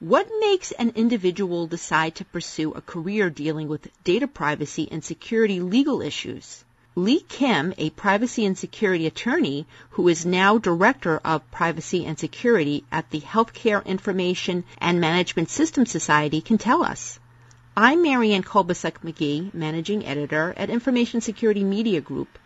What makes an individual decide to pursue a career dealing with data privacy and security legal issues? Lee Kim, a privacy and security attorney who is now director of privacy and security at the Healthcare Information and Management Systems Society, can tell us. I'm Marianne Kolbasuk McGee, managing editor at Information Security Media Group.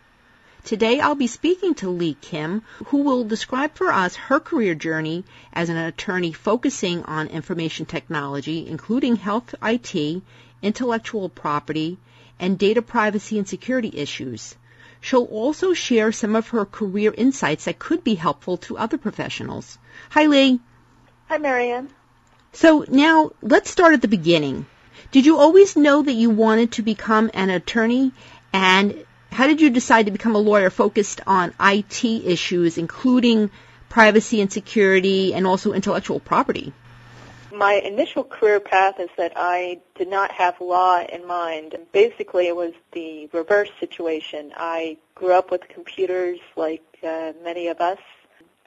Today I'll be speaking to Lee Kim, who will describe for us her career journey as an attorney focusing on information technology, including health IT, intellectual property, and data privacy and security issues. She'll also share some of her career insights that could be helpful to other professionals. Hi, Lee. Hi, Marianne. So now let's start at the beginning. Did you always know that you wanted to become an attorney? And how did you decide to become a lawyer focused on IT issues, including privacy and security and also intellectual property? My initial career path is that I did not have law in mind. Basically, it was the reverse situation. I grew up with computers like uh, many of us.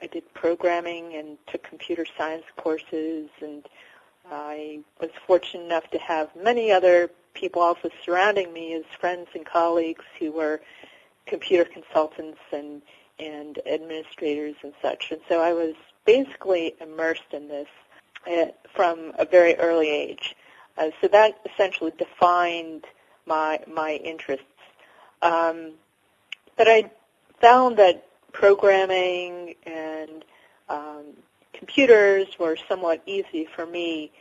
I did programming and took computer science courses, and I was fortunate enough to have many other people also surrounding me as friends and colleagues who were computer consultants and and administrators and such. And so I was basically immersed in this from a very early age. Uh, so that essentially defined my my interests. Um, but I found that programming and um, computers were somewhat easy for me.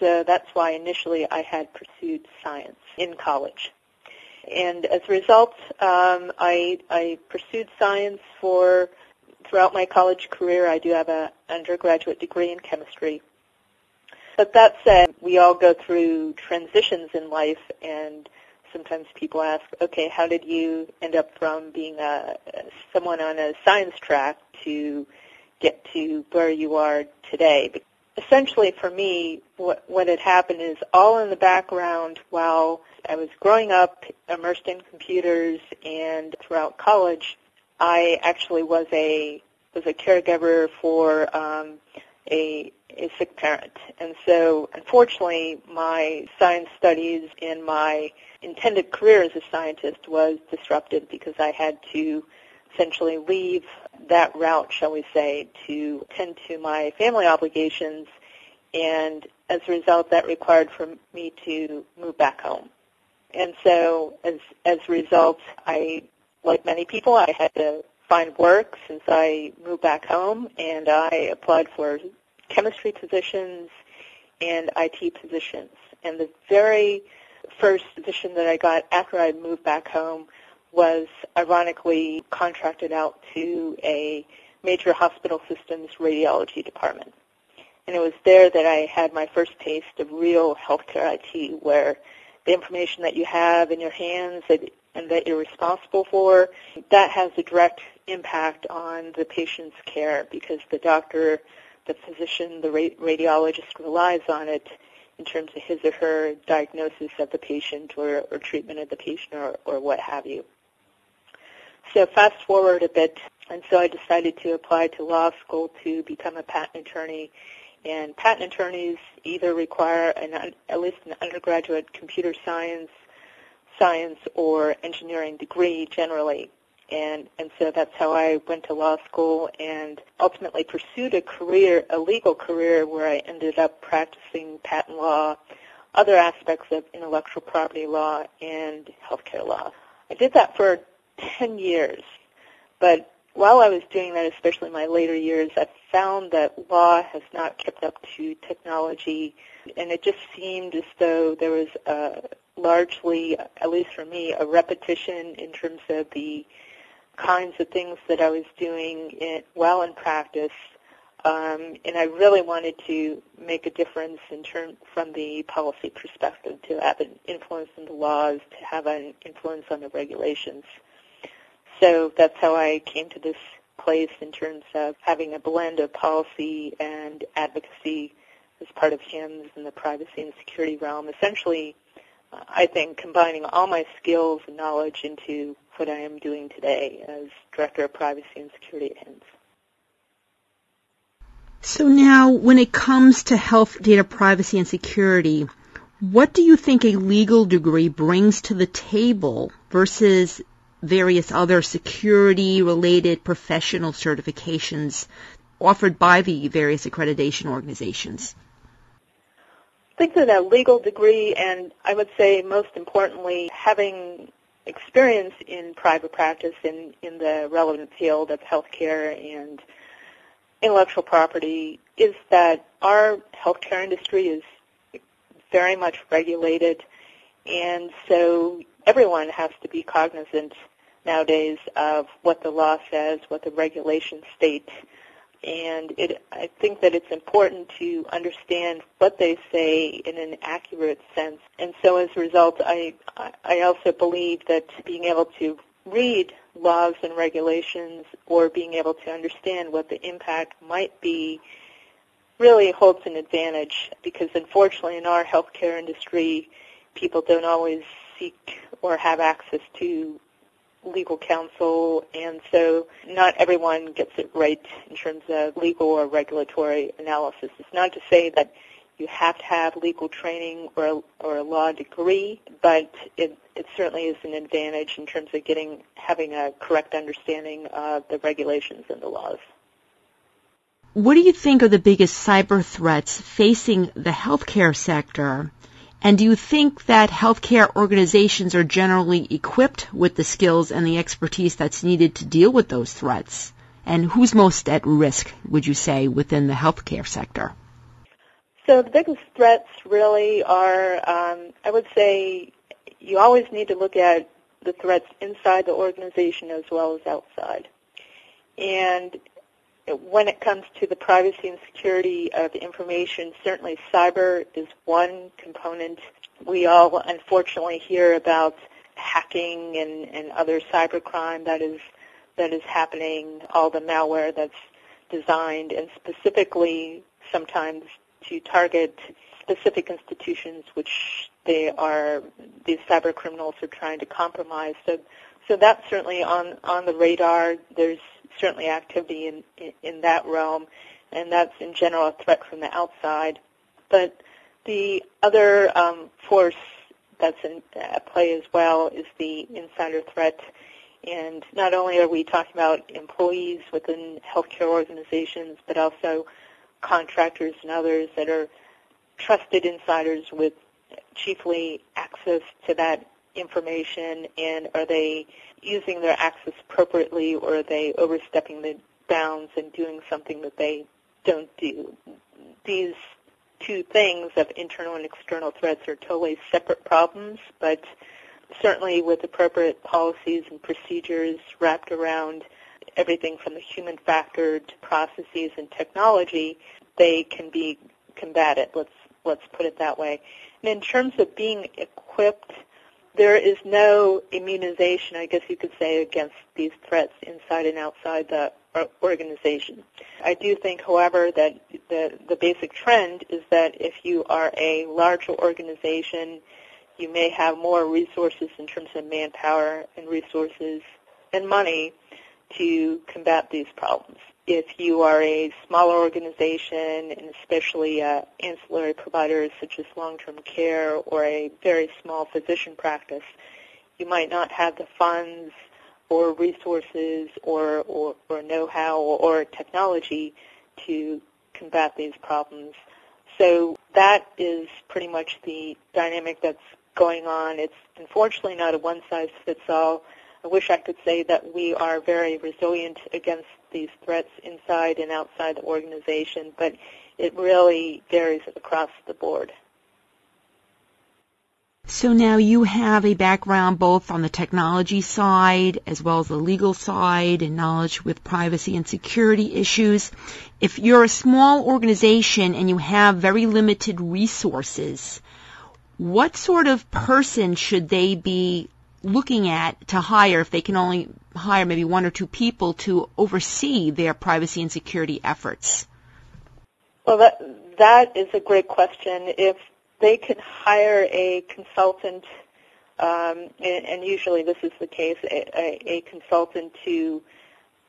So that's why initially I had pursued science in college. And as a result, um, I, I pursued science for throughout my college career. I do have an undergraduate degree in chemistry. But that said, we all go through transitions in life, and sometimes people ask, okay, how did you end up from being a, someone on a science track to get to where you are today? Essentially, for me, what, what had happened is all in the background while I was growing up, immersed in computers, and throughout college, I actually was a was a caregiver for um, a, a sick parent. And so, unfortunately, my science studies and my intended career as a scientist was disrupted because I had to essentially leave that route, shall we say, to tend to my family obligations. And as a result, that required for me to move back home. And so, as as a result, I, like many people, I had to find work since I moved back home, and I applied for chemistry positions and IT positions. And the very first position that I got after I moved back home was ironically contracted out to a major hospital systems radiology department. And it was there that I had my first taste of real healthcare IT, where the information that you have in your hands that, and that you're responsible for, that has a direct impact on the patient's care because the doctor, the physician, the radiologist relies on it in terms of his or her diagnosis of the patient or, or treatment of the patient or, or what have you. So fast forward a bit, and so I decided to apply to law school to become a patent attorney. And patent attorneys either require an, at least an undergraduate computer science, science or engineering degree generally and and so that's how I went to law school and ultimately pursued a career, a legal career, where I ended up practicing patent law, other aspects of intellectual property law, and healthcare law. I did that for 10 years, but while I was doing that, especially in my later years, I found that law has not kept up to technology, and it just seemed as though there was a largely, at least for me, a repetition in terms of the kinds of things that I was doing in, well in practice. Um, and I really wanted to make a difference in term, from the policy perspective, to have an influence on the laws, to have an influence on the regulations. So that's how I came to this place in terms of having a blend of policy and advocacy as part of HIMSS in the privacy and security realm. Essentially, uh, I think combining all my skills and knowledge into what I am doing today as Director of Privacy and Security at HIMSS. So now, when it comes to health data privacy and security, what do you think a legal degree brings to the table versus various other security related professional certifications offered by the various accreditation organizations? I think that a legal degree and I would say most importantly having experience in private practice in, in the relevant field of healthcare and intellectual property is that our healthcare industry is very much regulated, and so everyone has to be cognizant nowadays of what the law says, what the regulations state, and it, I think that it's important to understand what they say in an accurate sense. And so as a result, I, I also believe that being able to read laws and regulations or being able to understand what the impact might be really holds an advantage because unfortunately in our healthcare industry people don't always seek or have access to legal counsel and so not everyone gets it right in terms of legal or regulatory analysis. It's not to say that you have to have legal training or, or a law degree, but it, it certainly is an advantage in terms of getting having a correct understanding of the regulations and the laws. What do you think are the biggest cyber threats facing the healthcare sector? And do you think that healthcare organizations are generally equipped with the skills and the expertise that's needed to deal with those threats? And who's most at risk, would you say, within the healthcare sector? So the biggest threats really are, um, I would say, you always need to look at the threats inside the organization as well as outside. And when it comes to the privacy and security of information, certainly cyber is one component. We all unfortunately hear about hacking and, and other cybercrime that is that is happening, all the malware that's designed and specifically sometimes to target specific institutions which they are these cyber criminals are trying to compromise. So so that's certainly on on the radar. There's certainly activity in, in, in that realm, and that's in general a threat from the outside. But the other um, force that's in, at play as well is the insider threat. And not only are we talking about employees within healthcare organizations, but also contractors and others that are trusted insiders with chiefly access to that information and are they using their access appropriately or are they overstepping the bounds and doing something that they don't do. These two things of internal and external threats are totally separate problems, but certainly with appropriate policies and procedures wrapped around everything from the human factor to processes and technology, they can be combated. Let's let's put it that way. And in terms of being equipped, there is no immunization, I guess you could say, against these threats inside and outside the organization. I do think, however, that the, the basic trend is that if you are a larger organization, you may have more resources in terms of manpower and resources and money to combat these problems. If you are a smaller organization, and especially uh, ancillary providers such as long-term care or a very small physician practice, you might not have the funds or resources or, or, or know-how or, or technology to combat these problems. So that is pretty much the dynamic that's going on. It's unfortunately not a one-size-fits-all I wish I could say that we are very resilient against these threats inside and outside the organization, but it really varies across the board. So now you have a background both on the technology side as well as the legal side and knowledge with privacy and security issues. If you're a small organization and you have very limited resources, what sort of person should they be looking at to hire if they can only hire maybe one or two people to oversee their privacy and security efforts? Well, that that is a great question. If they can hire a consultant, um, and, and, usually this is the case, a, a, a consultant to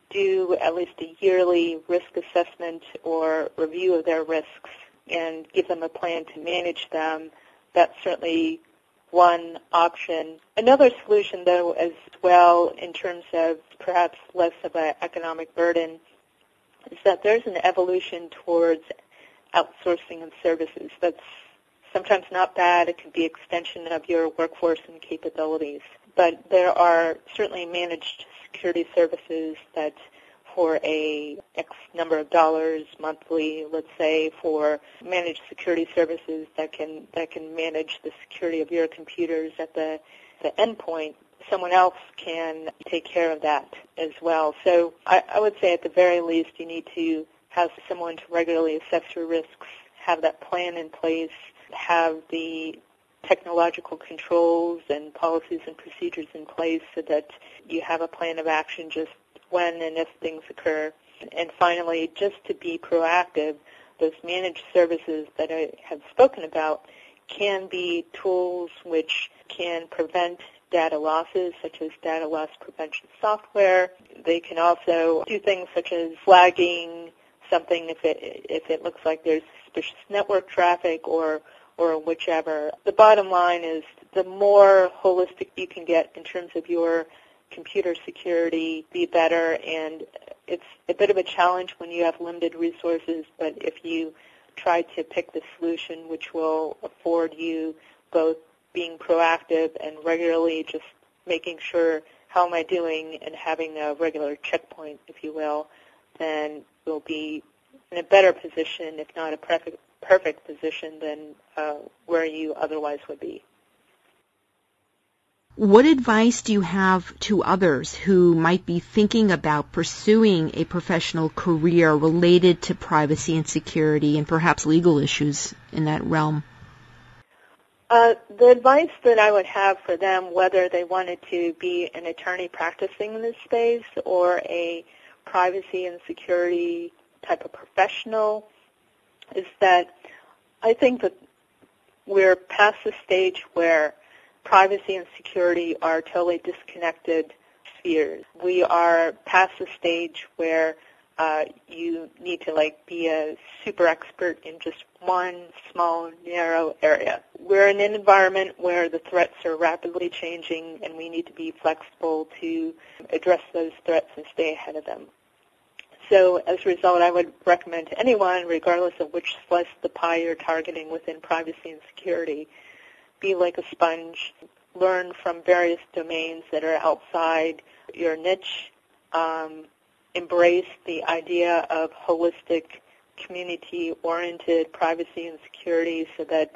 do at least a yearly risk assessment or review of their risks and give them a plan to manage them. that certainly one option. Another solution, though, as well, in terms of perhaps less of an economic burden, is that there's an evolution towards outsourcing of services. That's sometimes not bad. It can be extension of your workforce and capabilities. But there are certainly managed security services that for a X number of dollars monthly, let's say, for managed security services that can that can manage the security of your computers at the the endpoint. Someone else can take care of that as well. So I, I would say at the very least you need to have someone to regularly assess your risks, have that plan in place, have the technological controls and policies and procedures in place so that you have a plan of action just when and if things occur. And finally, just to be proactive, those managed services that I have spoken about can be tools which can prevent data losses, such as data loss prevention software. They can also do things such as flagging something if it if it looks like there's suspicious network traffic or or whichever. The bottom line is the more holistic you can get in terms of your computer security, the better. And it's a bit of a challenge when you have limited resources, but if you try to pick the solution which will afford you both being proactive and regularly just making sure how am I doing and having a regular checkpoint, if you will, then you'll be in a better position, if not a perfect, perfect position, than uh, where you otherwise would be. What advice do you have to others who might be thinking about pursuing a professional career related to privacy and security and perhaps legal issues in that realm? Uh, the advice that I would have for them, whether they wanted to be an attorney practicing in this space or a privacy and security type of professional, is that I think that we're past the stage where privacy and security are totally disconnected spheres. We are past the stage where uh, you need to like be a super expert in just one small narrow area. We're in an environment where the threats are rapidly changing and we need to be flexible to address those threats and stay ahead of them. So as a result, I would recommend to anyone, regardless of which slice of the pie you're targeting within privacy and security, be like a sponge, learn from various domains that are outside your niche, um, embrace the idea of holistic, community-oriented privacy and security so that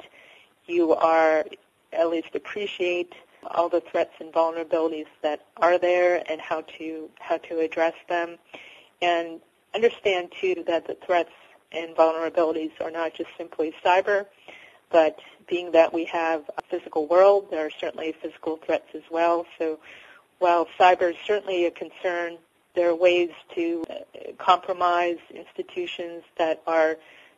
you are at least appreciate all the threats and vulnerabilities that are there and how to how to address them. And understand too that the threats and vulnerabilities are not just simply cyber but being that we have a physical world, there are certainly physical threats as well. So while cyber is certainly a concern, there are ways to uh, compromise institutions that are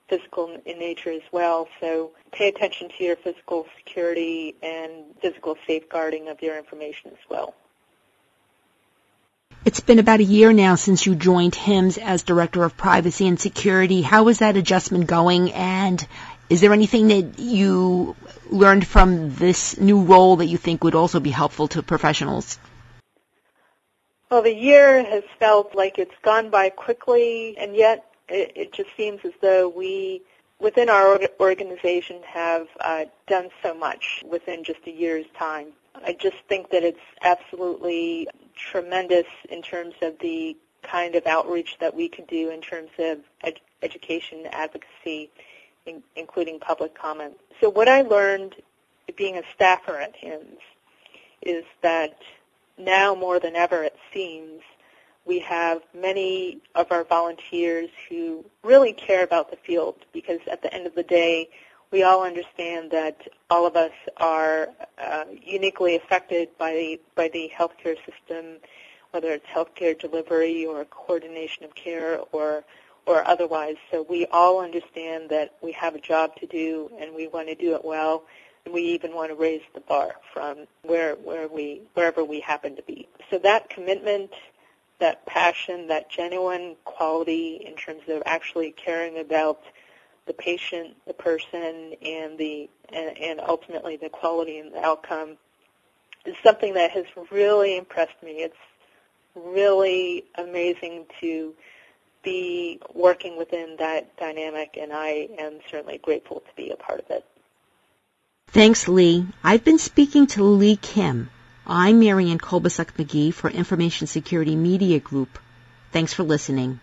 physical in nature as well. So pay attention to your physical security and physical safeguarding of your information as well. It's been about a year now since you joined HIMSS as Director of Privacy and Security. How is that adjustment going and is there anything that you learned from this new role that you think would also be helpful to professionals? Well, the year has felt like it's gone by quickly, and yet it, it just seems as though we, within our organization, have uh, done so much within just a year's time. I just think that it's absolutely tremendous in terms of the kind of outreach that we can do in terms of ed- education advocacy in, including public comment. So what I learned being a staffer at HIMSS is that now more than ever it seems we have many of our volunteers who really care about the field because at the end of the day we all understand that all of us are uh, uniquely affected by the, by the healthcare system, whether it's healthcare delivery or coordination of care or or otherwise. So we all understand that we have a job to do and we want to do it well. And we even want to raise the bar from where, where we, wherever we happen to be. So that commitment that passion, that genuine quality in terms of actually caring about the patient, the person, and the and, and ultimately the quality and the outcome is something that has really impressed me. It's really amazing to be working within that dynamic, and I am certainly grateful to be a part of it. Thanks, Lee. I've been speaking to Lee Kim. I'm Marianne Kolbasuk McGee for Information Security Media Group. Thanks for listening.